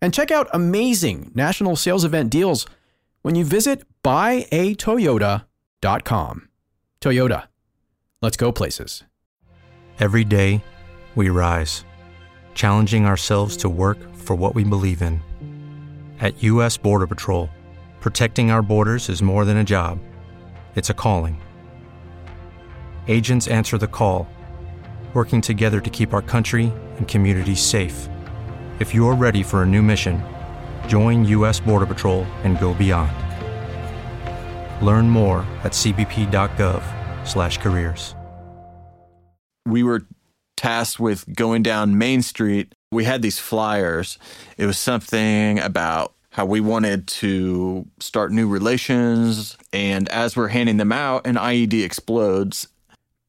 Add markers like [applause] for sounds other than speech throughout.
and check out amazing national sales event deals when you visit buyatoyota.com. Toyota, let's go places. Every day, we rise, challenging ourselves to work for what we believe in. At U.S. Border Patrol, protecting our borders is more than a job, it's a calling. Agents answer the call, working together to keep our country and communities safe. If you're ready for a new mission, join U.S. Border Patrol and go beyond. Learn more at cbp.gov/careers. We were tasked with going down Main Street. We had these flyers. It was something about how we wanted to start new relations, and as we're handing them out, an IED explodes.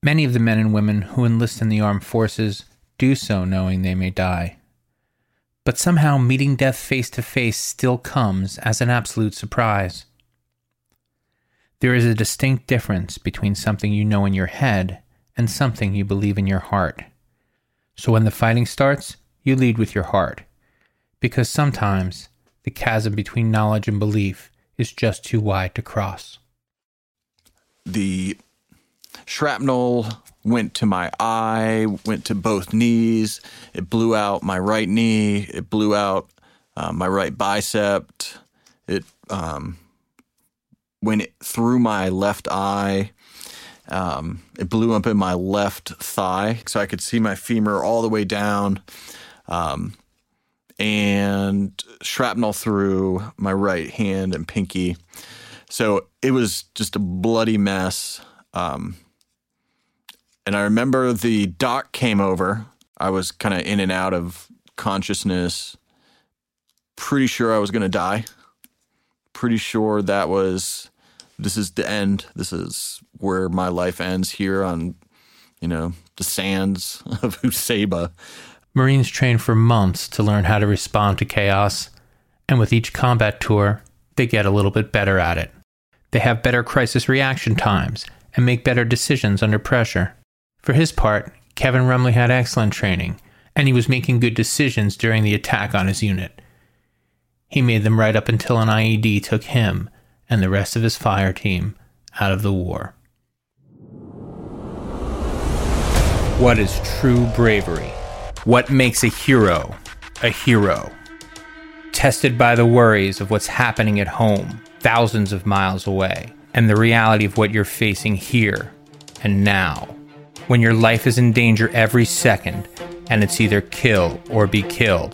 Many of the men and women who enlist in the armed forces do so knowing they may die. But somehow meeting death face to face still comes as an absolute surprise. There is a distinct difference between something you know in your head and something you believe in your heart. So when the fighting starts, you lead with your heart. Because sometimes the chasm between knowledge and belief is just too wide to cross. The shrapnel went to my eye, went to both knees. It blew out my right knee. It blew out uh, my right bicep. It um, went through my left eye. Um, it blew up in my left thigh, so I could see my femur all the way down. Um, and shrapnel through my right hand and pinky. So it was just a bloody mess. Um, and I remember the doc came over. I was kind of in and out of consciousness. Pretty sure I was going to die. Pretty sure that was this is the end. This is where my life ends here on, you know, the sands [laughs] of Husaybah. Marines train for months to learn how to respond to chaos, and with each combat tour, they get a little bit better at it. They have better crisis reaction times and make better decisions under pressure. For his part, Kevin Rumley had excellent training, and he was making good decisions during the attack on his unit. He made them right up until an IED took him and the rest of his fire team out of the war. What is true bravery? What makes a hero a hero? Tested by the worries of what's happening at home, thousands of miles away, and the reality of what you're facing here and now. When your life is in danger every second, and it's either kill or be killed.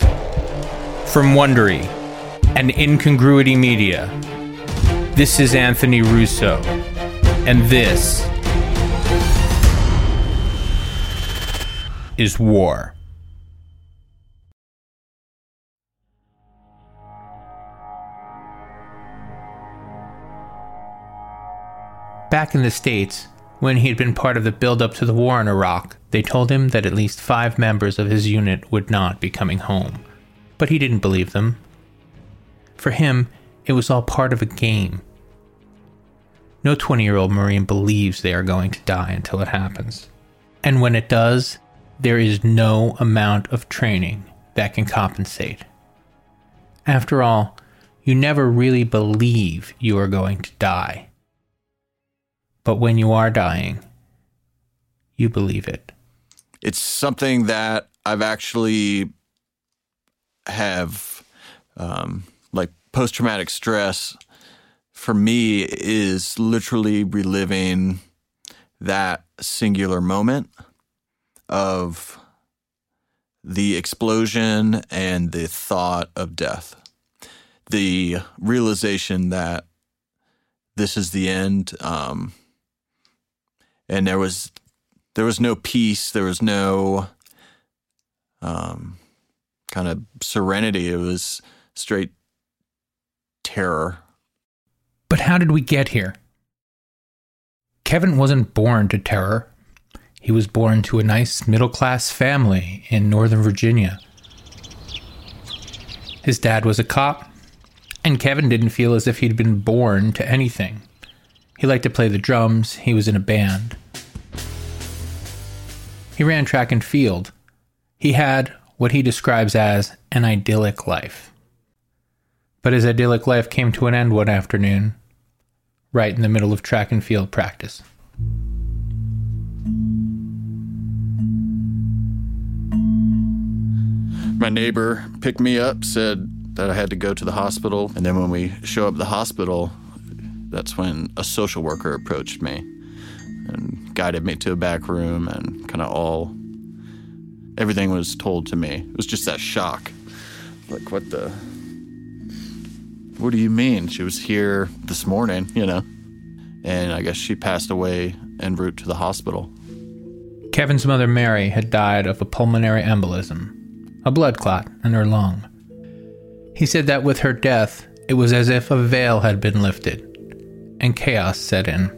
From Wondery and Incongruity Media, this is Anthony Russo, and this is War. Back in the States, when he had been part of the build-up to the war in Iraq, they told him that at least five members of his unit would not be coming home. But he didn't believe them. For him, it was all part of a game. No 20 year old Marine believes they are going to die until it happens. And when it does, there is no amount of training that can compensate. After all, you never really believe you are going to die. But when you are dying, you believe it. It's something that I've actually have um, like post traumatic stress for me is literally reliving that singular moment of the explosion and the thought of death. The realization that this is the end. Um, and there was there was no peace, there was no um, kind of serenity. It was straight terror. But how did we get here? Kevin wasn't born to terror. He was born to a nice middle class family in Northern Virginia. His dad was a cop, and Kevin didn't feel as if he'd been born to anything. He liked to play the drums, he was in a band. He ran track and field. He had what he describes as an idyllic life. But his idyllic life came to an end one afternoon, right in the middle of track and field practice. My neighbor picked me up, said that I had to go to the hospital. And then when we show up at the hospital, that's when a social worker approached me guided me to a back room and kind of all everything was told to me. It was just that shock. Like, what the? What do you mean? She was here this morning, you know? And I guess she passed away en route to the hospital. Kevin's mother, Mary, had died of a pulmonary embolism, a blood clot in her lung. He said that with her death, it was as if a veil had been lifted, and chaos set in.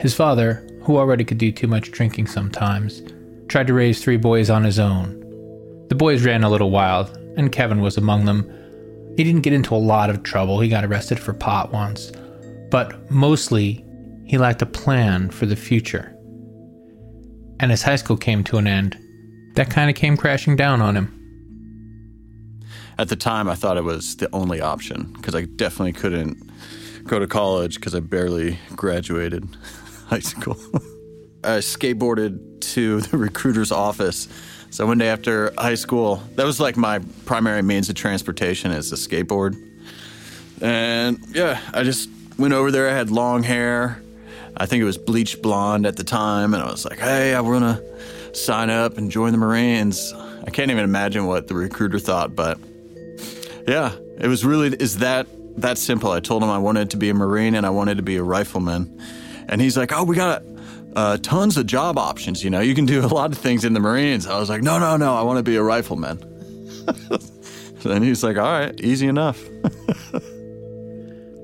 His father, who already could do too much drinking sometimes, tried to raise three boys on his own. The boys ran a little wild, and Kevin was among them. He didn't get into a lot of trouble. He got arrested for pot once. But mostly, he lacked a plan for the future. And as high school came to an end, that kind of came crashing down on him. At the time, I thought it was the only option because I definitely couldn't go to college because I barely graduated [laughs] high school. [laughs] I skateboarded to the recruiter's office. So one day after high school, that was like my primary means of transportation is a skateboard. And yeah, I just went over there. I had long hair. I think it was bleached blonde at the time. And I was like, hey, I want to sign up and join the Marines. I can't even imagine what the recruiter thought, but yeah, it was really is that that simple. I told him I wanted to be a Marine and I wanted to be a rifleman. And he's like, oh, we got uh, tons of job options. You know, you can do a lot of things in the Marines. I was like, no, no, no, I want to be a rifleman. [laughs] and he's like, all right, easy enough.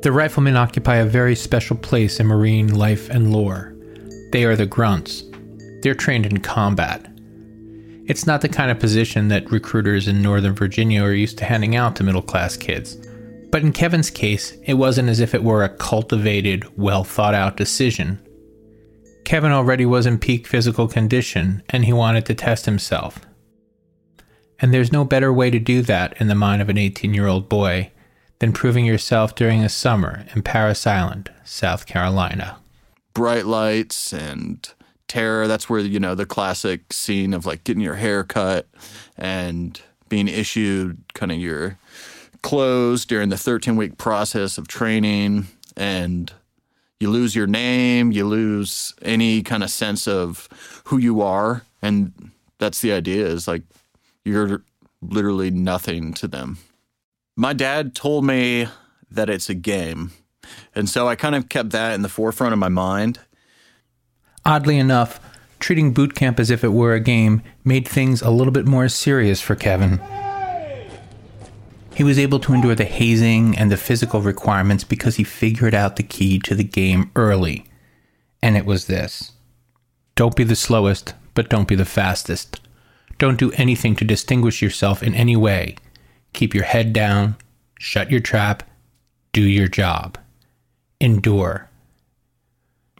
the riflemen occupy a very special place in Marine life and lore. They are the grunts. They're trained in combat. It's not the kind of position that recruiters in Northern Virginia are used to handing out to middle class kids. But in Kevin's case, it wasn't as if it were a cultivated, well thought out decision. Kevin already was in peak physical condition, and he wanted to test himself. And there's no better way to do that in the mind of an 18 year old boy than proving yourself during a summer in Parris Island, South Carolina. Bright lights and terror. That's where, you know, the classic scene of like getting your hair cut and being issued kind of your closed during the 13 week process of training and you lose your name, you lose any kind of sense of who you are. And that's the idea is like you're literally nothing to them. My dad told me that it's a game. And so I kind of kept that in the forefront of my mind. Oddly enough, treating boot camp as if it were a game made things a little bit more serious for Kevin. He was able to endure the hazing and the physical requirements because he figured out the key to the game early. And it was this Don't be the slowest, but don't be the fastest. Don't do anything to distinguish yourself in any way. Keep your head down, shut your trap, do your job. Endure.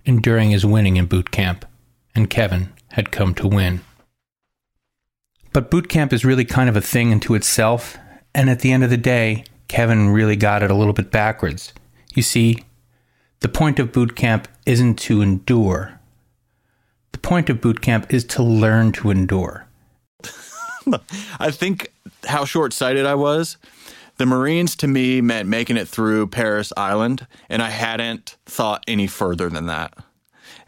Enduring is winning in boot camp, and Kevin had come to win. But boot camp is really kind of a thing unto itself, and at the end of the day, Kevin really got it a little bit backwards. You see, the point of boot camp isn't to endure. The point of boot camp is to learn to endure. [laughs] I think how short sighted I was the Marines to me meant making it through Parris Island, and I hadn't thought any further than that.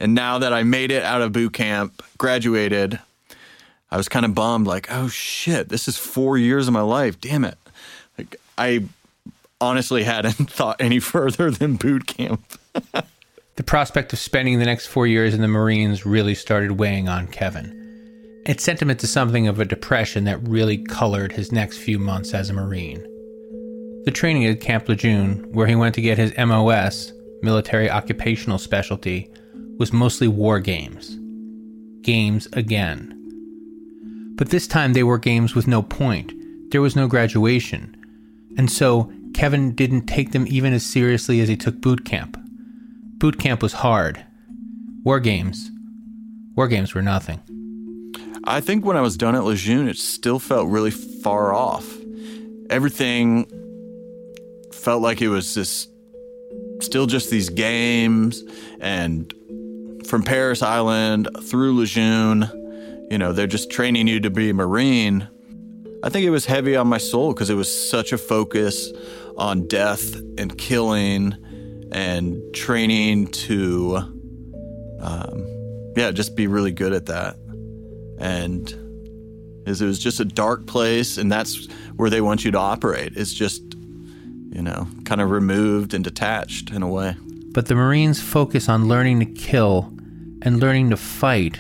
And now that I made it out of boot camp, graduated, I was kind of bummed, like, oh shit, this is four years of my life. Damn it. Like, I honestly hadn't [laughs] thought any further than boot camp. [laughs] The prospect of spending the next four years in the Marines really started weighing on Kevin. It sent him into something of a depression that really colored his next few months as a Marine. The training at Camp Lejeune, where he went to get his MOS, military occupational specialty, was mostly war games. Games again. But this time they were games with no point. There was no graduation. And so Kevin didn't take them even as seriously as he took boot camp. Boot camp was hard. War games. War games were nothing. I think when I was done at Lejeune, it still felt really far off. Everything felt like it was just still just these games and from Parris Island through Lejeune, you know, they're just training you to be a Marine. I think it was heavy on my soul because it was such a focus on death and killing and training to, um, yeah, just be really good at that. And it was just a dark place, and that's where they want you to operate. It's just, you know, kind of removed and detached in a way. But the Marines' focus on learning to kill and learning to fight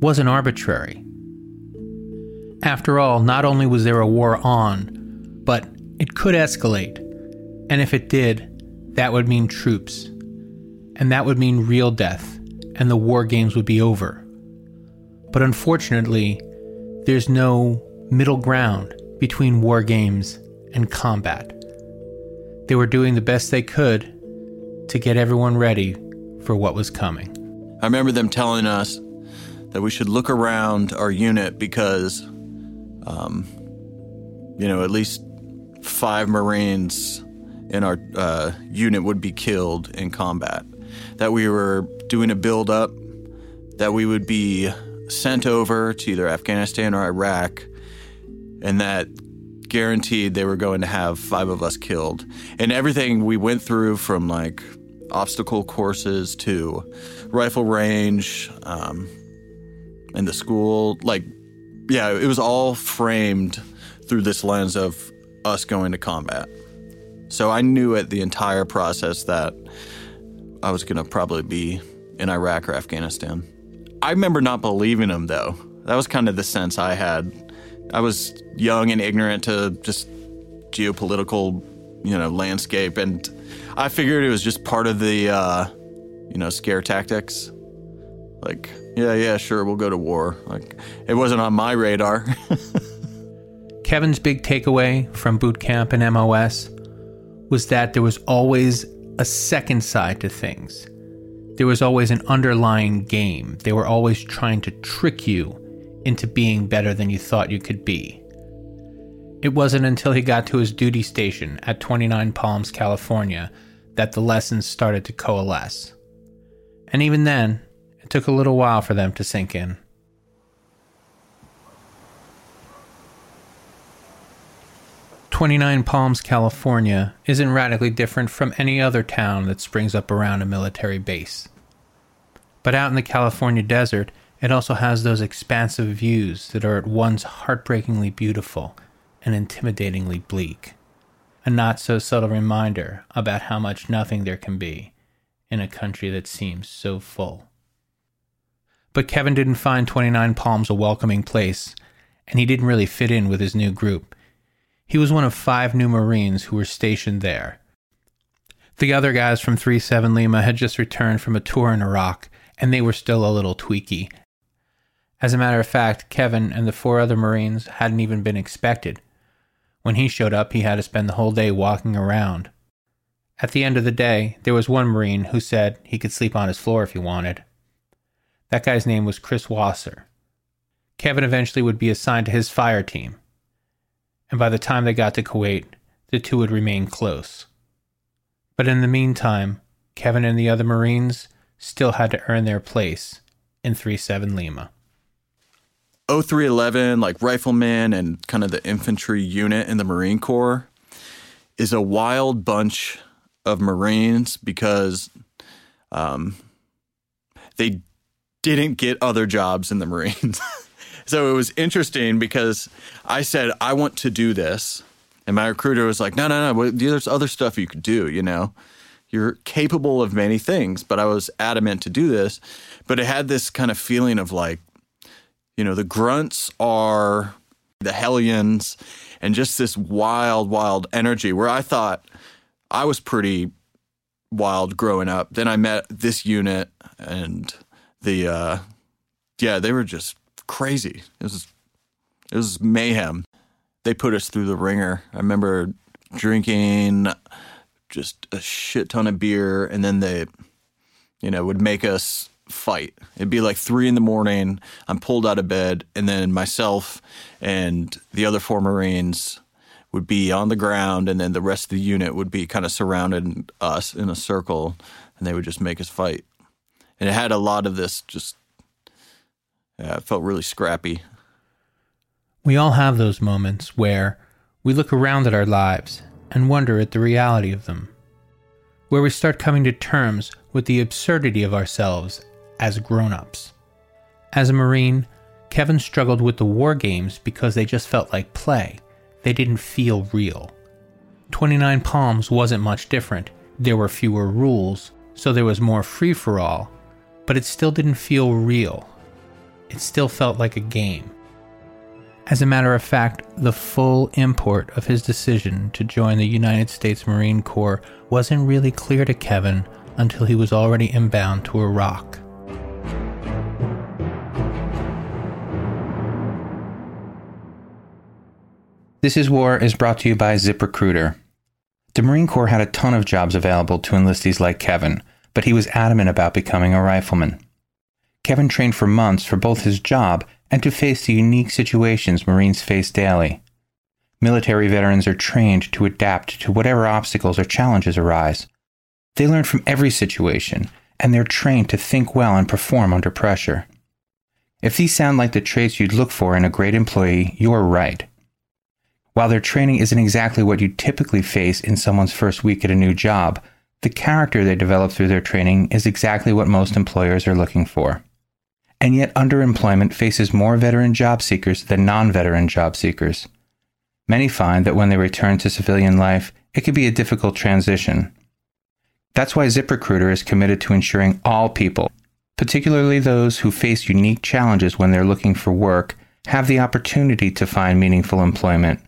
wasn't arbitrary. After all, not only was there a war on, but it could escalate. And if it did, that would mean troops. And that would mean real death, and the war games would be over. But unfortunately, there's no middle ground between war games and combat. They were doing the best they could to get everyone ready for what was coming. I remember them telling us that we should look around our unit because, um, you know, at least five Marines in our uh, unit would be killed in combat. That we were doing a build up, that we would be sent over to either Afghanistan or Iraq, and that guaranteed they were going to have five of us killed. And everything we went through from like obstacle courses to rifle range um, and the school, like, yeah, it was all framed through this lens of us going to combat. So I knew at the entire process that I was going to probably be in Iraq or Afghanistan. I remember not believing him though. That was kind of the sense I had. I was young and ignorant to just geopolitical, you know, landscape, and I figured it was just part of the, uh, you know, scare tactics. Like, yeah, yeah, sure, we'll go to war. Like, it wasn't on my radar. [laughs] Kevin's big takeaway from boot camp and MOS was that there was always a second side to things. There was always an underlying game. They were always trying to trick you into being better than you thought you could be. It wasn't until he got to his duty station at 29 Palms, California, that the lessons started to coalesce. And even then, took a little while for them to sink in. 29 Palms, California isn't radically different from any other town that springs up around a military base. But out in the California desert, it also has those expansive views that are at once heartbreakingly beautiful and intimidatingly bleak. A not so subtle reminder about how much nothing there can be in a country that seems so full. But Kevin didn't find 29 Palms a welcoming place, and he didn't really fit in with his new group. He was one of five new Marines who were stationed there. The other guys from 37 Lima had just returned from a tour in Iraq, and they were still a little tweaky. As a matter of fact, Kevin and the four other Marines hadn't even been expected. When he showed up, he had to spend the whole day walking around. At the end of the day, there was one Marine who said he could sleep on his floor if he wanted. That guy's name was Chris Wasser. Kevin eventually would be assigned to his fire team, and by the time they got to Kuwait, the two would remain close. But in the meantime, Kevin and the other Marines still had to earn their place in 37 Lima. 0311, like riflemen and kind of the infantry unit in the Marine Corps, is a wild bunch of Marines because um, they didn't get other jobs in the Marines. [laughs] so it was interesting because I said, I want to do this. And my recruiter was like, no, no, no, there's other stuff you could do, you know? You're capable of many things, but I was adamant to do this. But it had this kind of feeling of like, you know, the grunts are the Hellions and just this wild, wild energy where I thought I was pretty wild growing up. Then I met this unit and the uh yeah, they were just crazy. It was it was mayhem. They put us through the ringer. I remember drinking just a shit ton of beer and then they you know would make us fight. It'd be like three in the morning. I'm pulled out of bed, and then myself and the other four Marines would be on the ground, and then the rest of the unit would be kind of surrounding us in a circle, and they would just make us fight. And it had a lot of this just, yeah, it felt really scrappy. We all have those moments where we look around at our lives and wonder at the reality of them, where we start coming to terms with the absurdity of ourselves as grown ups. As a Marine, Kevin struggled with the war games because they just felt like play. They didn't feel real. 29 Palms wasn't much different. There were fewer rules, so there was more free for all, but it still didn't feel real. It still felt like a game. As a matter of fact, the full import of his decision to join the United States Marine Corps wasn't really clear to Kevin until he was already inbound to Iraq. This is War is brought to you by ZipRecruiter. The Marine Corps had a ton of jobs available to enlistees like Kevin, but he was adamant about becoming a rifleman. Kevin trained for months for both his job and to face the unique situations Marines face daily. Military veterans are trained to adapt to whatever obstacles or challenges arise. They learn from every situation, and they're trained to think well and perform under pressure. If these sound like the traits you'd look for in a great employee, you're right. While their training isn't exactly what you typically face in someone's first week at a new job, the character they develop through their training is exactly what most employers are looking for. And yet, underemployment faces more veteran job seekers than non veteran job seekers. Many find that when they return to civilian life, it can be a difficult transition. That's why ZipRecruiter is committed to ensuring all people, particularly those who face unique challenges when they're looking for work, have the opportunity to find meaningful employment.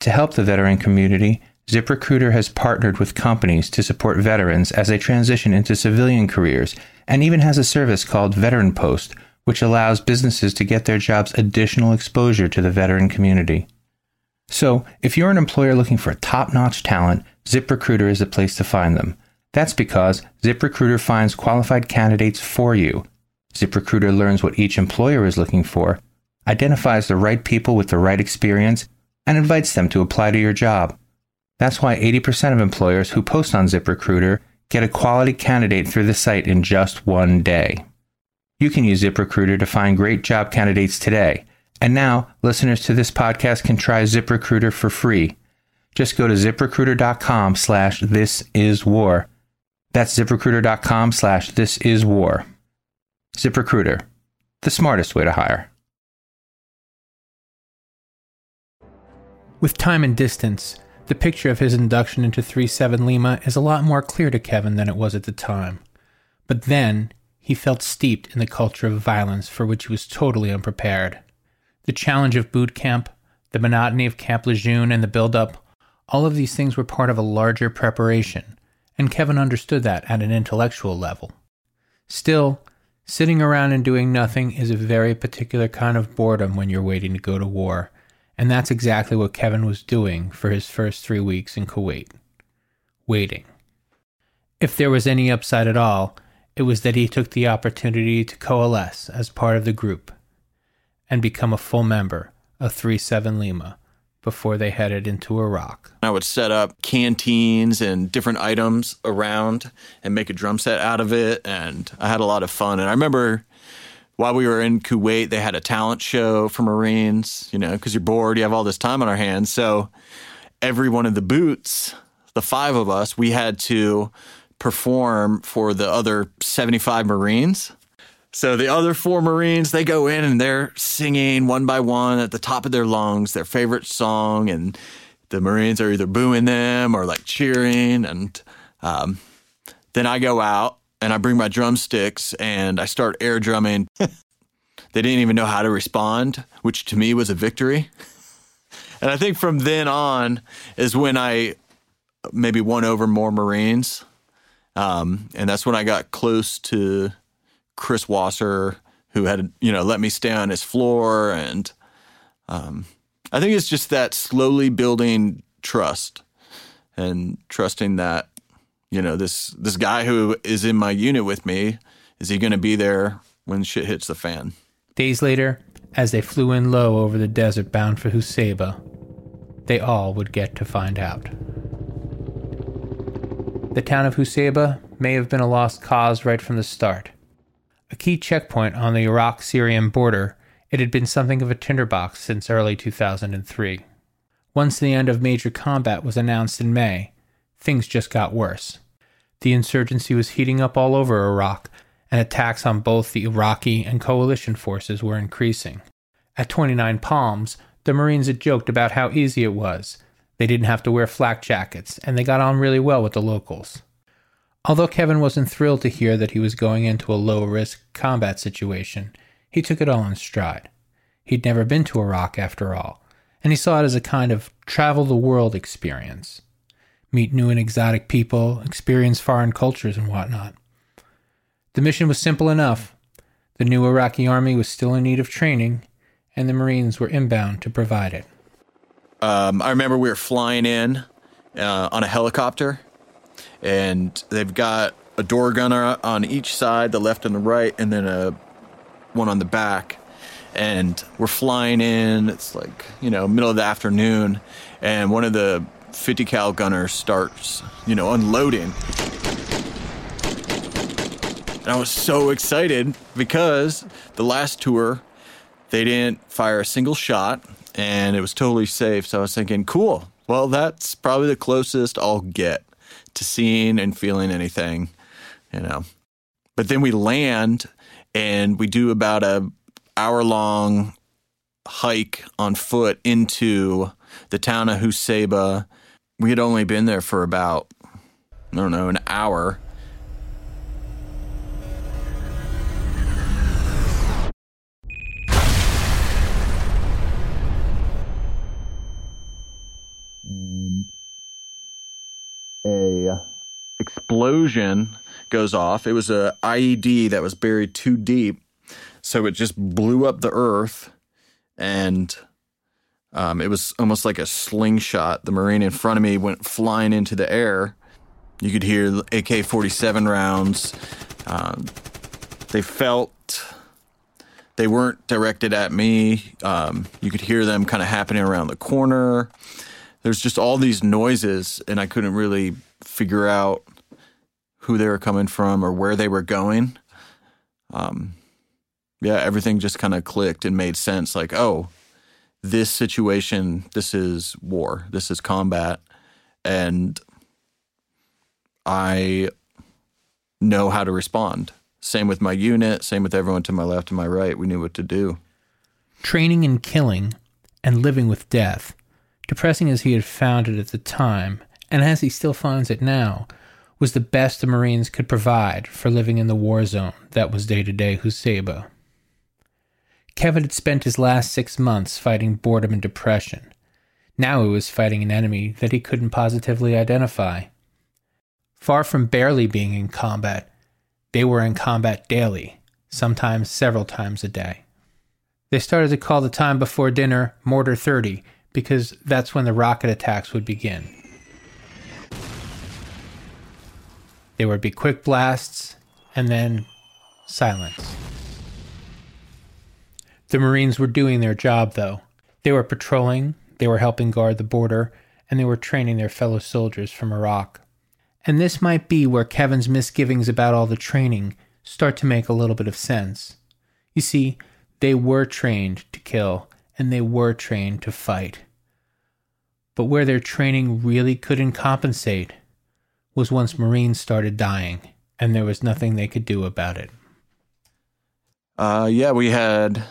To help the veteran community, ZipRecruiter has partnered with companies to support veterans as they transition into civilian careers and even has a service called Veteran Post, which allows businesses to get their jobs additional exposure to the veteran community. So, if you're an employer looking for top notch talent, ZipRecruiter is the place to find them. That's because ZipRecruiter finds qualified candidates for you. ZipRecruiter learns what each employer is looking for, identifies the right people with the right experience, and invites them to apply to your job. That's why 80% of employers who post on ZipRecruiter get a quality candidate through the site in just one day. You can use ZipRecruiter to find great job candidates today. And now, listeners to this podcast can try ZipRecruiter for free. Just go to ziprecruiter.com slash this is war. That's ziprecruiter.com slash this is war. ZipRecruiter, the smartest way to hire. With time and distance, the picture of his induction into 37 Lima is a lot more clear to Kevin than it was at the time. But then, he felt steeped in the culture of violence for which he was totally unprepared. The challenge of boot camp, the monotony of Camp Lejeune, and the build-up, all of these things were part of a larger preparation, and Kevin understood that at an intellectual level. Still, sitting around and doing nothing is a very particular kind of boredom when you're waiting to go to war, and that's exactly what Kevin was doing for his first three weeks in Kuwait waiting. If there was any upside at all, it was that he took the opportunity to coalesce as part of the group and become a full member of 37 Lima before they headed into Iraq. I would set up canteens and different items around and make a drum set out of it. And I had a lot of fun. And I remember while we were in Kuwait, they had a talent show for Marines, you know, because you're bored, you have all this time on our hands. So every one of the boots, the five of us, we had to perform for the other 75 Marines. So the other four Marines, they go in and they're singing one by one at the top of their lungs their favorite song, and the Marines are either booing them or like cheering. And um, then I go out and I bring my drumsticks and I start air drumming. [laughs] they didn't even know how to respond, which to me was a victory. and I think from then on is when I maybe won over more Marines. Um, and that's when I got close to Chris Wasser, who had you know let me stay on his floor, and um, I think it's just that slowly building trust and trusting that you know this this guy who is in my unit with me is he going to be there when shit hits the fan. Days later, as they flew in low over the desert bound for Husaybah, they all would get to find out. The town of Husaybah may have been a lost cause right from the start. A key checkpoint on the Iraq Syrian border, it had been something of a tinderbox since early 2003. Once the end of major combat was announced in May, things just got worse. The insurgency was heating up all over Iraq, and attacks on both the Iraqi and coalition forces were increasing. At 29 Palms, the Marines had joked about how easy it was. They didn't have to wear flak jackets, and they got on really well with the locals. Although Kevin wasn't thrilled to hear that he was going into a low risk combat situation, he took it all in stride. He'd never been to Iraq after all, and he saw it as a kind of travel the world experience. Meet new and exotic people, experience foreign cultures, and whatnot. The mission was simple enough. The new Iraqi army was still in need of training, and the Marines were inbound to provide it. Um, I remember we were flying in uh, on a helicopter, and they've got a door gunner on each side, the left and the right, and then a one on the back. And we're flying in. It's like you know middle of the afternoon, and one of the 50 cal gunner starts you know unloading. And I was so excited because the last tour they didn't fire a single shot and it was totally safe. So I was thinking, cool. Well, that's probably the closest I'll get to seeing and feeling anything, you know. But then we land and we do about a hour long hike on foot into the town of Husaybah. We had only been there for about I don't know, an hour. a explosion goes off. It was a IED that was buried too deep, so it just blew up the earth, and um, it was almost like a slingshot. The marine in front of me went flying into the air. You could hear AK forty seven rounds. Um, they felt they weren't directed at me. Um, you could hear them kind of happening around the corner there's just all these noises, and I couldn't really figure out who they were coming from or where they were going. Um, yeah, everything just kind of clicked and made sense. Like, oh, this situation, this is war, this is combat, and I know how to respond. Same with my unit, same with everyone to my left and my right. We knew what to do. Training and killing and living with death depressing as he had found it at the time, and as he still finds it now, was the best the Marines could provide for living in the war zone that was day to day Husaybah. Kevin had spent his last six months fighting boredom and depression. Now he was fighting an enemy that he couldn't positively identify. Far from barely being in combat, they were in combat daily, sometimes several times a day. They started to call the time before dinner Mortar 30 because that's when the rocket attacks would begin. There would be quick blasts and then silence. The Marines were doing their job, though. They were patrolling, they were helping guard the border, and they were training their fellow soldiers from Iraq. And this might be where Kevin's misgivings about all the training start to make a little bit of sense. You see, they were trained to kill, and they were trained to fight. But where their training really couldn't compensate was once Marines started dying, and there was nothing they could do about it. Uh, yeah, we had.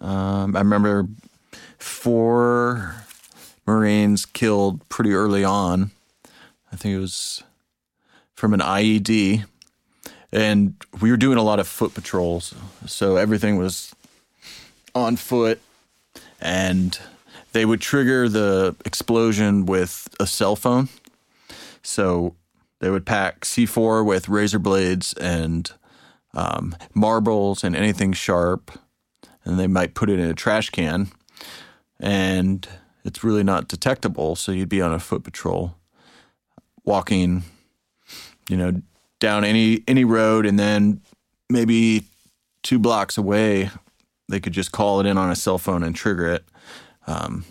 Um, I remember four Marines killed pretty early on. I think it was from an IED, and we were doing a lot of foot patrols, so everything was on foot, and they would trigger the explosion with a cell phone. So they would pack C4 with razor blades and um, marbles and anything sharp, and they might put it in a trash can, and it's really not detectable. So you'd be on a foot patrol, walking, you know, down any any road, and then maybe two blocks away, they could just call it in on a cell phone and trigger it. Um,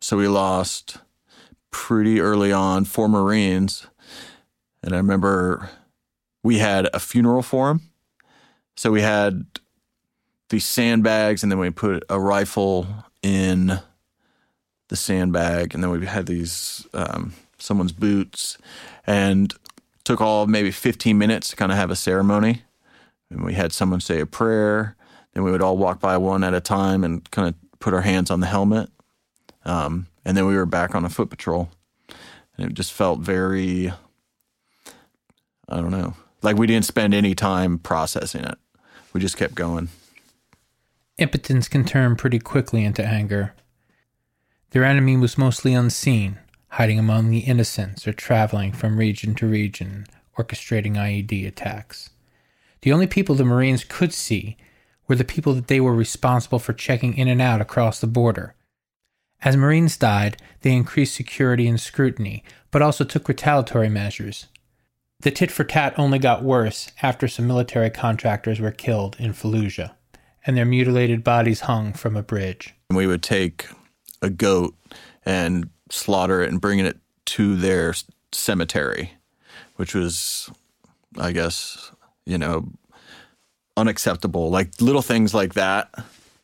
so we lost pretty early on four Marines, and I remember we had a funeral for him so we had these sandbags, and then we put a rifle in the sandbag, and then we had these um, someone's boots, and took all maybe 15 minutes to kind of have a ceremony. And we had someone say a prayer. Then we would all walk by one at a time and kind of put our hands on the helmet. Um, and then we were back on a foot patrol. And it just felt very, I don't know, like we didn't spend any time processing it we just kept going. Impotence can turn pretty quickly into anger. Their enemy was mostly unseen, hiding among the innocents or traveling from region to region, orchestrating IED attacks. The only people the Marines could see were the people that they were responsible for checking in and out across the border. As Marines died, they increased security and scrutiny, but also took retaliatory measures. The tit for tat only got worse after some military contractors were killed in Fallujah, and their mutilated bodies hung from a bridge. We would take a goat and slaughter it and bring it to their cemetery, which was, I guess, you know, unacceptable. Like little things like that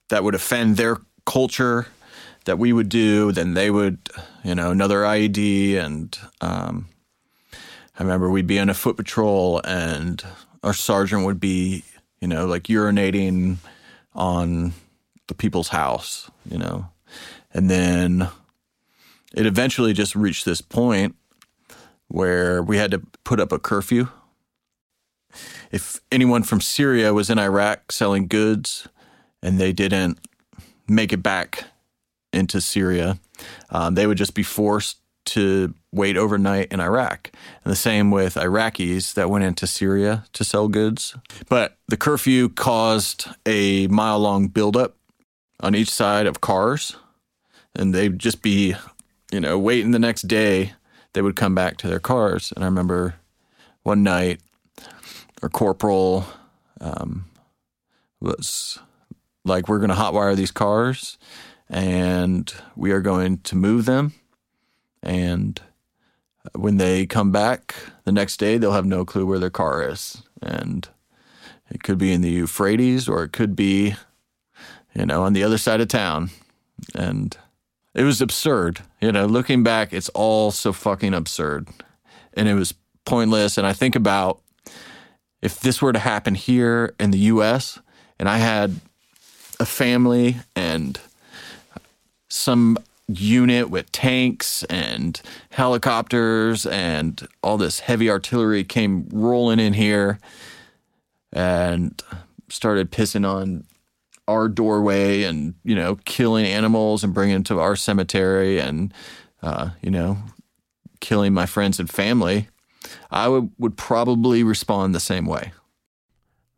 that would offend their culture that we would do, then they would, you know, another IED and um, I remember we'd be on a foot patrol and our sergeant would be, you know, like urinating on the people's house, you know. And then it eventually just reached this point where we had to put up a curfew. If anyone from Syria was in Iraq selling goods and they didn't make it back into Syria, um, they would just be forced to wait overnight in Iraq. And the same with Iraqis that went into Syria to sell goods. But the curfew caused a mile long buildup on each side of cars. And they'd just be, you know, waiting the next day. They would come back to their cars. And I remember one night, our corporal um, was like, We're going to hotwire these cars and we are going to move them. And when they come back the next day, they'll have no clue where their car is. And it could be in the Euphrates or it could be, you know, on the other side of town. And it was absurd. You know, looking back, it's all so fucking absurd. And it was pointless. And I think about if this were to happen here in the US and I had a family and some unit with tanks and helicopters and all this heavy artillery came rolling in here and started pissing on our doorway and you know killing animals and bringing to our cemetery and uh, you know killing my friends and family. I would, would probably respond the same way.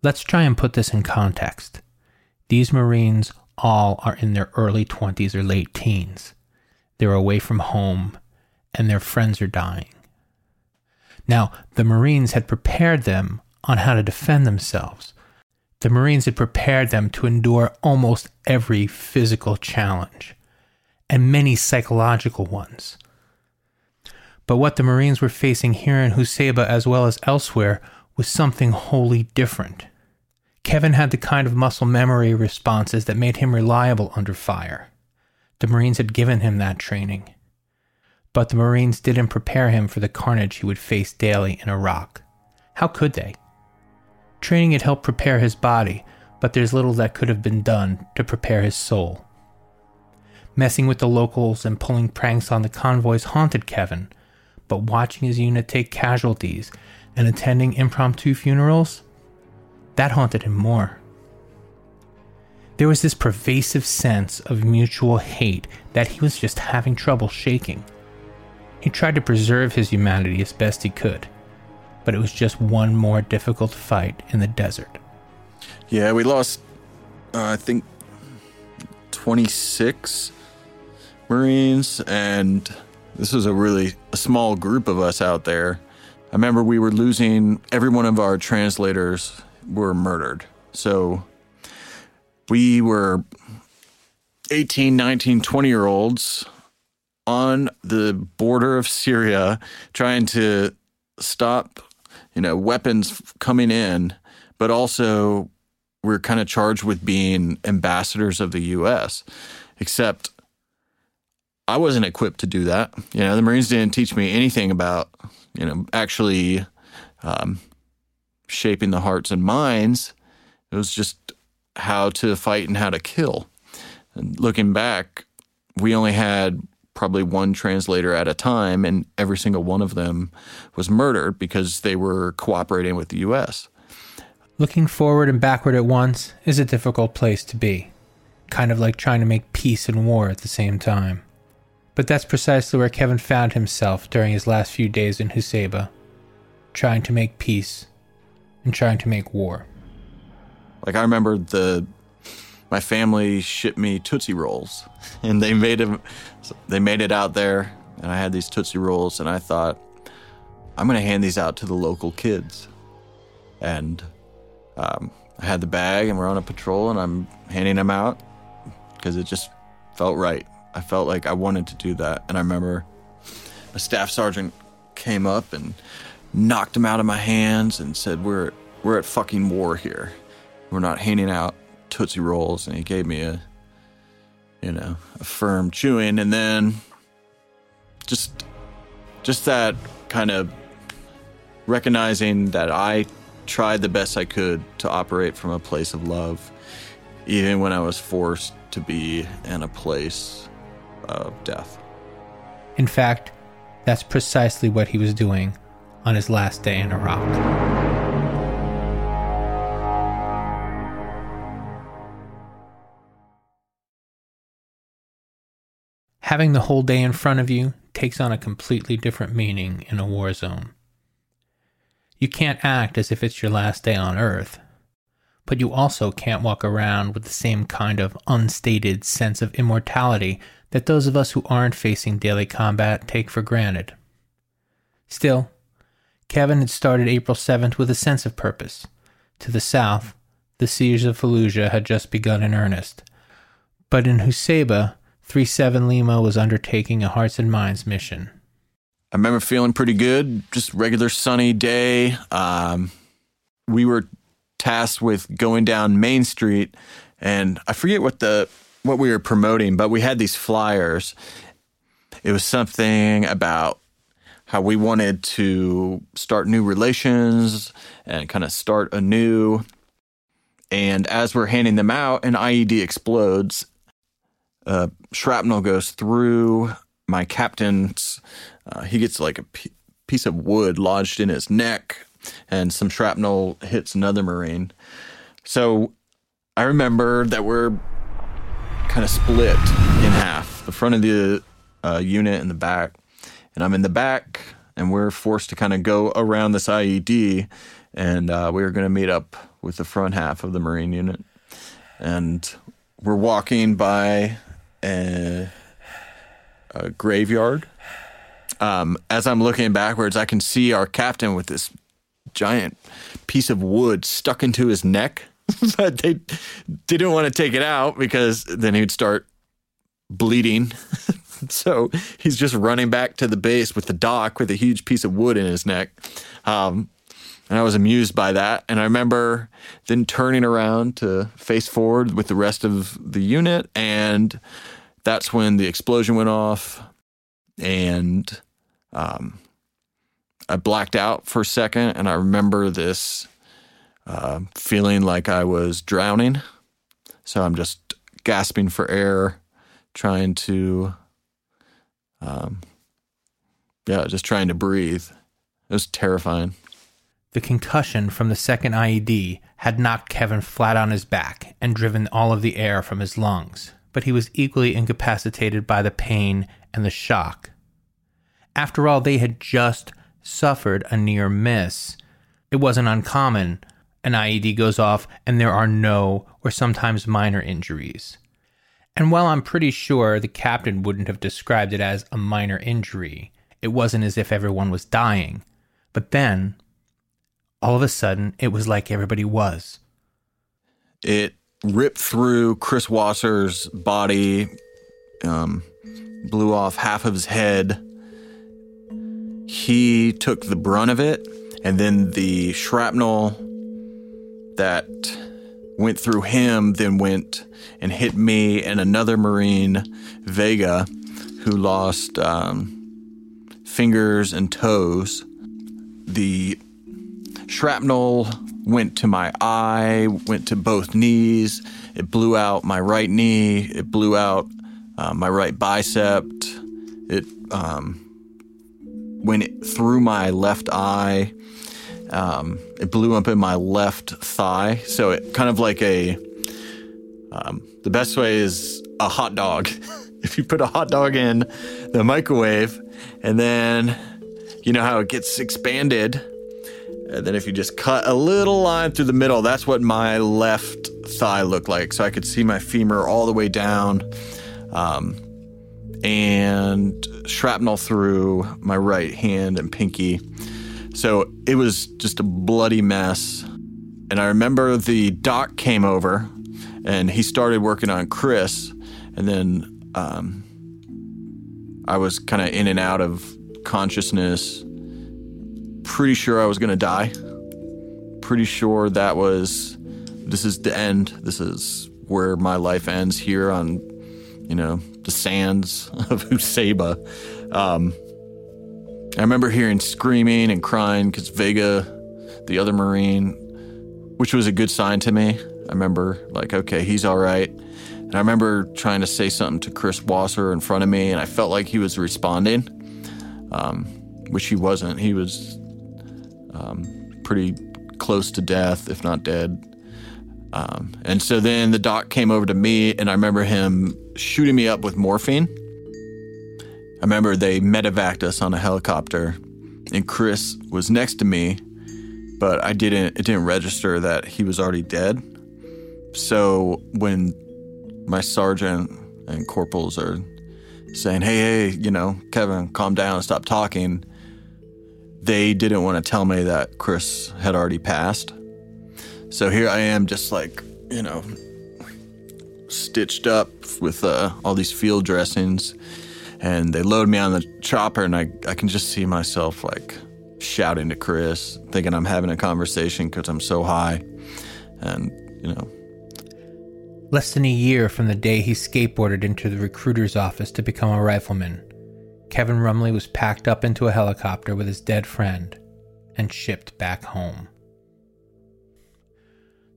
Let's try and put this in context. These marines all are in their early 20s or late teens they're away from home, and their friends are dying. Now, the Marines had prepared them on how to defend themselves. The Marines had prepared them to endure almost every physical challenge, and many psychological ones. But what the Marines were facing here in Husaybah as well as elsewhere was something wholly different. Kevin had the kind of muscle memory responses that made him reliable under fire. The Marines had given him that training. But the Marines didn't prepare him for the carnage he would face daily in Iraq. How could they? Training had helped prepare his body, but there's little that could have been done to prepare his soul. Messing with the locals and pulling pranks on the convoys haunted Kevin, but watching his unit take casualties and attending impromptu funerals, that haunted him more. There was this pervasive sense of mutual hate that he was just having trouble shaking. He tried to preserve his humanity as best he could, but it was just one more difficult fight in the desert. Yeah, we lost, uh, I think, 26 Marines, and this was a really a small group of us out there. I remember we were losing, every one of our translators were murdered. So we were 18, 19, 20 year olds on the border of Syria trying to stop, you know, weapons coming in, but also we're kind of charged with being ambassadors of the US. Except I wasn't equipped to do that. You know, the Marines didn't teach me anything about, you know, actually um, shaping the hearts and minds. It was just how to fight and how to kill. And looking back, we only had probably one translator at a time, and every single one of them was murdered because they were cooperating with the U.S. Looking forward and backward at once is a difficult place to be, kind of like trying to make peace and war at the same time. But that's precisely where Kevin found himself during his last few days in Husaybah, trying to make peace and trying to make war. Like I remember the my family shipped me Tootsie Rolls, [laughs] and they made them. They made it out there, and I had these Tootsie Rolls, and I thought, I'm gonna hand these out to the local kids. And um, I had the bag, and we're on a patrol, and I'm handing them out because it just felt right. I felt like I wanted to do that, and I remember a staff sergeant came up and knocked them out of my hands and said, "We're we're at fucking war here." We're not handing out Tootsie Rolls. And he gave me a, you know, a firm chewing. And then just, just that kind of recognizing that I tried the best I could to operate from a place of love, even when I was forced to be in a place of death. In fact, that's precisely what he was doing on his last day in Iraq. Having the whole day in front of you takes on a completely different meaning in a war zone. You can't act as if it's your last day on Earth, but you also can't walk around with the same kind of unstated sense of immortality that those of us who aren't facing daily combat take for granted. Still, Kevin had started April 7th with a sense of purpose. To the south, the siege of Fallujah had just begun in earnest. But in Husaybah, 37 Lima was undertaking a hearts and minds mission. I remember feeling pretty good, just regular sunny day. Um, we were tasked with going down Main Street, and I forget what the what we were promoting, but we had these flyers. It was something about how we wanted to start new relations and kind of start anew. And as we're handing them out, an IED explodes uh, shrapnel goes through my captain's. Uh, he gets like a p- piece of wood lodged in his neck, and some shrapnel hits another Marine. So I remember that we're kind of split in half the front of the uh, unit and the back. And I'm in the back, and we're forced to kind of go around this IED, and uh, we are going to meet up with the front half of the Marine unit. And we're walking by a, a graveyard. Um, as I'm looking backwards, I can see our captain with this giant piece of wood stuck into his neck. [laughs] but they didn't want to take it out because then he'd start bleeding. [laughs] so he's just running back to the base with the dock with a huge piece of wood in his neck. Um, and I was amused by that. And I remember then turning around to face forward with the rest of the unit. And that's when the explosion went off. and um, I blacked out for a second, and I remember this uh, feeling like I was drowning. So I'm just gasping for air, trying to, um, yeah, just trying to breathe. It was terrifying. The concussion from the second IED had knocked Kevin flat on his back and driven all of the air from his lungs, but he was equally incapacitated by the pain and the shock. After all, they had just suffered a near miss. It wasn't uncommon. An IED goes off and there are no or sometimes minor injuries. And while I'm pretty sure the captain wouldn't have described it as a minor injury, it wasn't as if everyone was dying. But then, all of a sudden, it was like everybody was. It ripped through Chris Wasser's body, um, blew off half of his head. He took the brunt of it, and then the shrapnel that went through him then went and hit me and another Marine, Vega, who lost um, fingers and toes. The shrapnel went to my eye, went to both knees. It blew out my right knee. It blew out uh, my right bicep. It um, went through my left eye. Um, it blew up in my left thigh. So it kind of like a. Um, the best way is a hot dog. [laughs] if you put a hot dog in the microwave, and then you know how it gets expanded, and then if you just cut a little line through the middle, that's what my left thigh looked like. So I could see my femur all the way down. Um, and shrapnel through my right hand and pinky. So it was just a bloody mess. And I remember the doc came over and he started working on Chris. And then um, I was kind of in and out of consciousness. Pretty sure I was going to die. Pretty sure that was, this is the end. This is where my life ends here on, you know, the sands [laughs] of Husaybah. Um, I remember hearing screaming and crying because Vega, the other Marine, which was a good sign to me. I remember, like, okay, he's all right. And I remember trying to say something to Chris Wasser in front of me, and I felt like he was responding, um, which he wasn't. He was um, pretty close to death, if not dead. Um, and so then the doc came over to me, and I remember him shooting me up with morphine. I remember they medevaced us on a helicopter, and Chris was next to me, but I didn't. It didn't register that he was already dead. So when my sergeant and corporals are saying, "Hey, hey, you know, Kevin, calm down, stop talking," they didn't want to tell me that Chris had already passed. So here I am, just like you know, stitched up with uh, all these field dressings, and they load me on the chopper, and I I can just see myself like shouting to Chris, thinking I'm having a conversation because I'm so high, and you know. Less than a year from the day he skateboarded into the recruiter's office to become a rifleman, Kevin Rumley was packed up into a helicopter with his dead friend and shipped back home.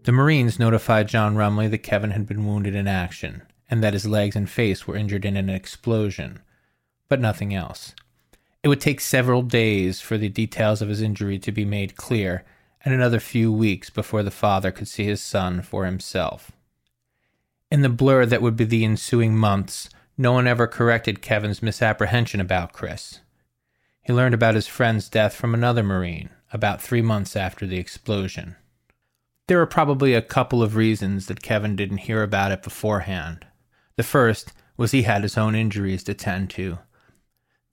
The Marines notified John Rumley that Kevin had been wounded in action and that his legs and face were injured in an explosion, but nothing else. It would take several days for the details of his injury to be made clear, and another few weeks before the father could see his son for himself. In the blur that would be the ensuing months, no one ever corrected Kevin's misapprehension about Chris. He learned about his friend's death from another Marine about three months after the explosion. There were probably a couple of reasons that Kevin didn't hear about it beforehand. The first was he had his own injuries to tend to.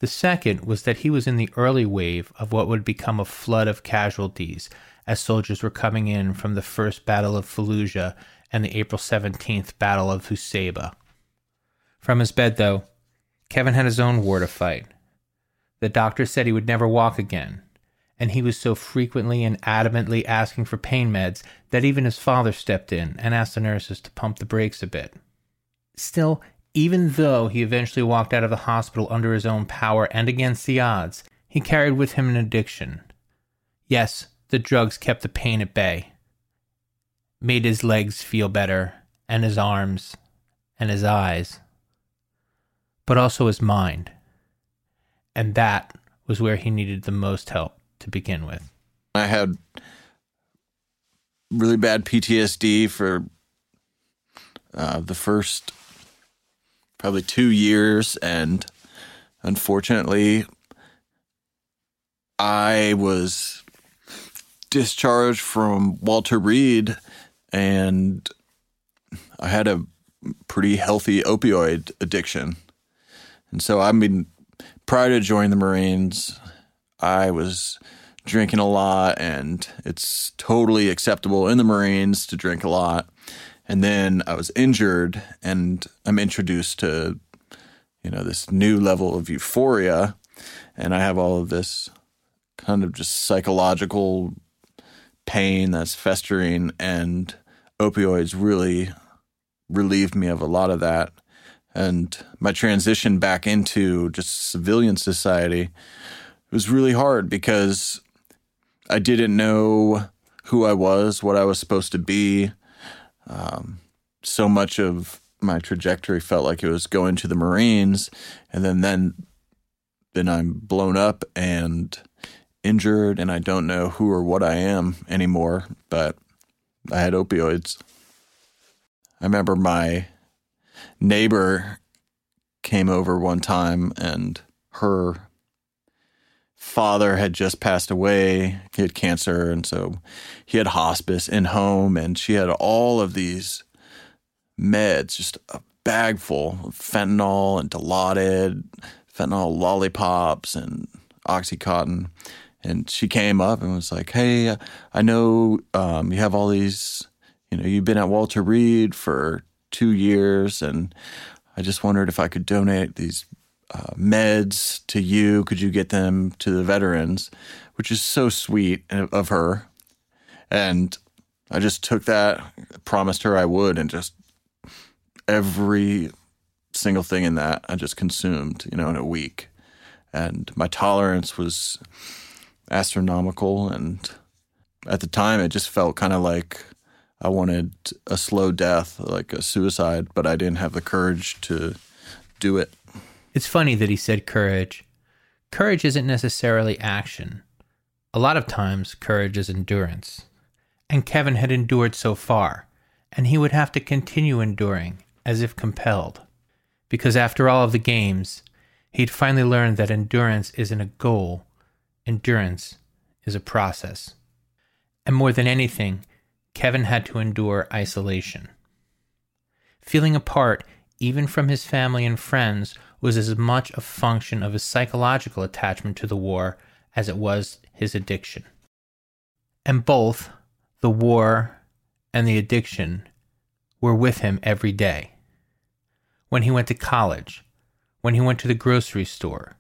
The second was that he was in the early wave of what would become a flood of casualties as soldiers were coming in from the First Battle of Fallujah and the April 17th Battle of Husaybah. From his bed, though, Kevin had his own war to fight. The doctor said he would never walk again, and he was so frequently and adamantly asking for pain meds that even his father stepped in and asked the nurses to pump the brakes a bit. Still, even though he eventually walked out of the hospital under his own power and against the odds, he carried with him an addiction. Yes, the drugs kept the pain at bay, made his legs feel better, and his arms, and his eyes, but also his mind. And that was where he needed the most help to begin with. I had really bad PTSD for uh, the first probably two years, and unfortunately, I was discharged from Walter Reed, and I had a pretty healthy opioid addiction. And so, I mean, prior to joining the Marines, I was drinking a lot, and it's totally acceptable in the Marines to drink a lot. And then I was injured, and I'm introduced to, you know, this new level of euphoria, and I have all of this kind of just psychological pain that's festering, and opioids really relieved me of a lot of that. And my transition back into just civilian society was really hard because I didn't know who I was, what I was supposed to be. Um, so much of my trajectory felt like it was going to the Marines, and then then then I'm blown up and injured, and I don't know who or what I am anymore. But I had opioids. I remember my neighbor came over one time, and her father had just passed away. He had cancer, and so he had hospice in home, and she had all of these meds, just a bag full of fentanyl and Dilaudid, fentanyl lollipops, and OxyContin. And she came up and was like, "Hey, I know um, you have all these. You know, you've been at Walter Reed for two years, and I just wondered if I could donate these uh, meds to you? Could you get them to the veterans? Which is so sweet of her. And I just took that, promised her I would, and just every single thing in that I just consumed, you know, in a week. And my tolerance was astronomical. And at the time, it just felt kind of like I wanted a slow death, like a suicide, but I didn't have the courage to do it. It's funny that he said courage. Courage isn't necessarily action. A lot of times, courage is endurance. And Kevin had endured so far, and he would have to continue enduring, as if compelled. Because after all of the games, he'd finally learned that endurance isn't a goal, endurance is a process. And more than anything, Kevin had to endure isolation. Feeling apart, even from his family and friends, was as much a function of his psychological attachment to the war as it was his addiction. And both, the war and the addiction, were with him every day. When he went to college, when he went to the grocery store,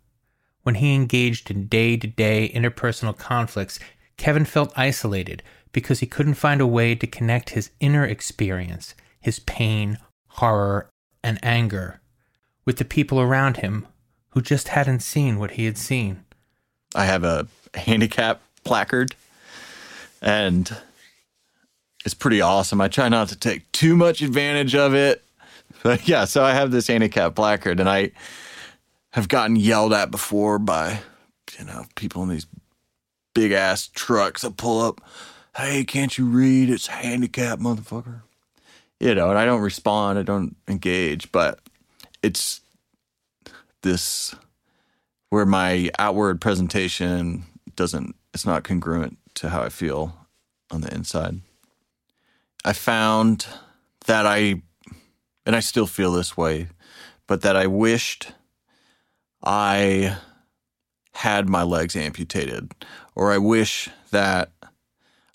when he engaged in day to day interpersonal conflicts, Kevin felt isolated because he couldn't find a way to connect his inner experience, his pain, horror, and anger, with the people around him who just hadn't seen what he had seen. I have a handicap placard and it's pretty awesome. I try not to take too much advantage of it. But yeah, so I have this handicap placard and I have gotten yelled at before by, you know, people in these big ass trucks that pull up. Hey, can't you read? It's handicapped, motherfucker. You know, and I don't respond, I don't engage, but it's this where my outward presentation doesn't it's not congruent to how I feel on the inside. I found that I and I still feel this way, but that I wished I had my legs amputated or I wish that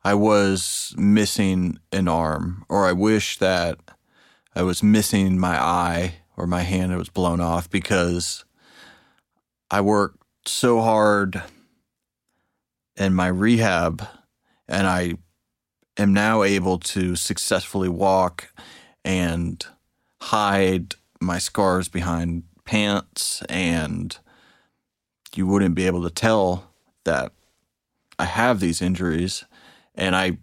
I was missing an arm or I wish that I was missing my eye or my hand that was blown off because I worked so hard in my rehab and I am now able to successfully walk and hide my scars behind pants, and you wouldn't be able to tell that I have these injuries. And I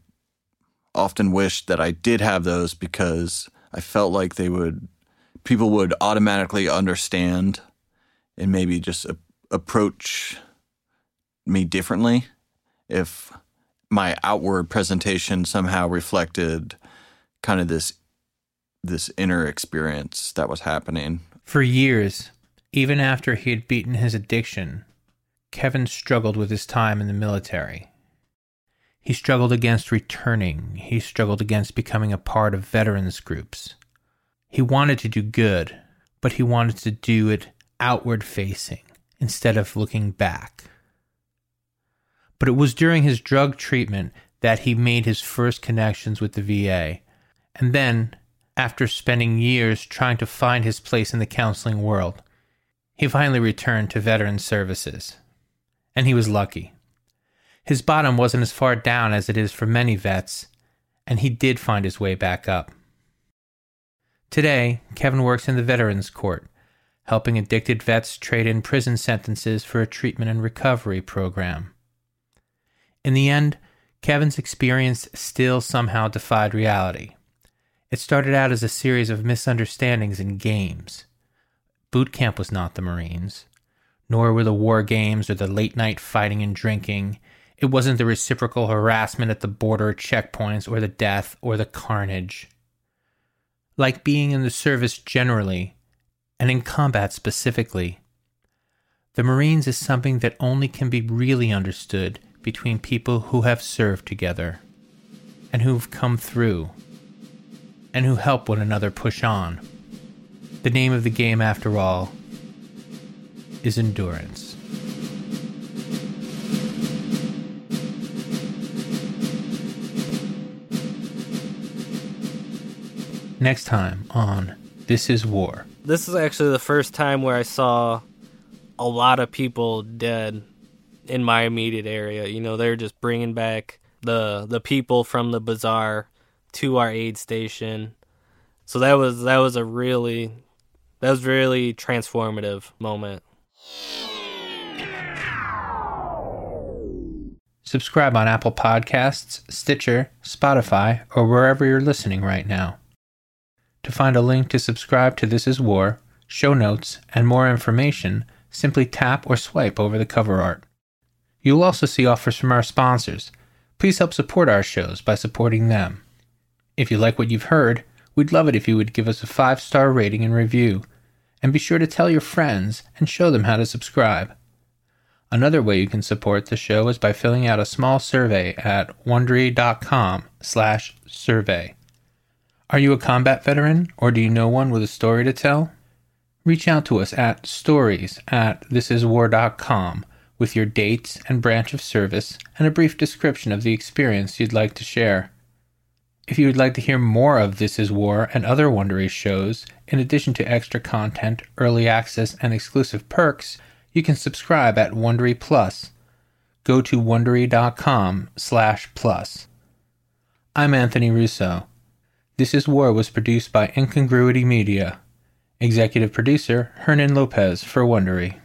often wished that I did have those because I felt like they would, people would automatically understand and maybe just a- approach me differently if my outward presentation somehow reflected kind of this this inner experience that was happening. For years, even after he had beaten his addiction, Kevin struggled with his time in the military. He struggled against returning. He struggled against becoming a part of veterans groups. He wanted to do good, but he wanted to do it outward facing instead of looking back. But it was during his drug treatment that he made his first connections with the VA. And then, after spending years trying to find his place in the counseling world, he finally returned to veteran services. And he was lucky. His bottom wasn't as far down as it is for many vets, and he did find his way back up. Today, Kevin works in the Veterans Court, helping addicted vets trade in prison sentences for a treatment and recovery program. In the end, Kevin's experience still somehow defied reality. It started out as a series of misunderstandings and games. Boot camp was not the Marines, nor were the war games or the late night fighting and drinking. It wasn't the reciprocal harassment at the border checkpoints or the death or the carnage. Like being in the service generally, and in combat specifically, the Marines is something that only can be really understood between people who have served together, and who've come through, and who help one another push on. The name of the game, after all, is endurance. Next time on This is War. This is actually the first time where I saw a lot of people dead in my immediate area. You know, they're just bringing back the the people from the bazaar to our aid station. So that was that was a really that was really transformative moment. Subscribe on Apple Podcasts, Stitcher, Spotify, or wherever you're listening right now. To find a link to subscribe to This Is War, show notes, and more information, simply tap or swipe over the cover art. You'll also see offers from our sponsors. Please help support our shows by supporting them. If you like what you've heard, we'd love it if you would give us a five star rating and review. And be sure to tell your friends and show them how to subscribe. Another way you can support the show is by filling out a small survey at wondery.com/survey. Are you a combat veteran or do you know one with a story to tell? Reach out to us at stories at thisiswar.com with your dates and branch of service and a brief description of the experience you'd like to share. If you would like to hear more of This Is War and other Wondery shows, in addition to extra content, early access, and exclusive perks, you can subscribe at Wondery Plus. Go to wondery.com slash plus. I'm Anthony Russo. This Is War was produced by Incongruity Media. Executive producer Hernan Lopez for Wondery.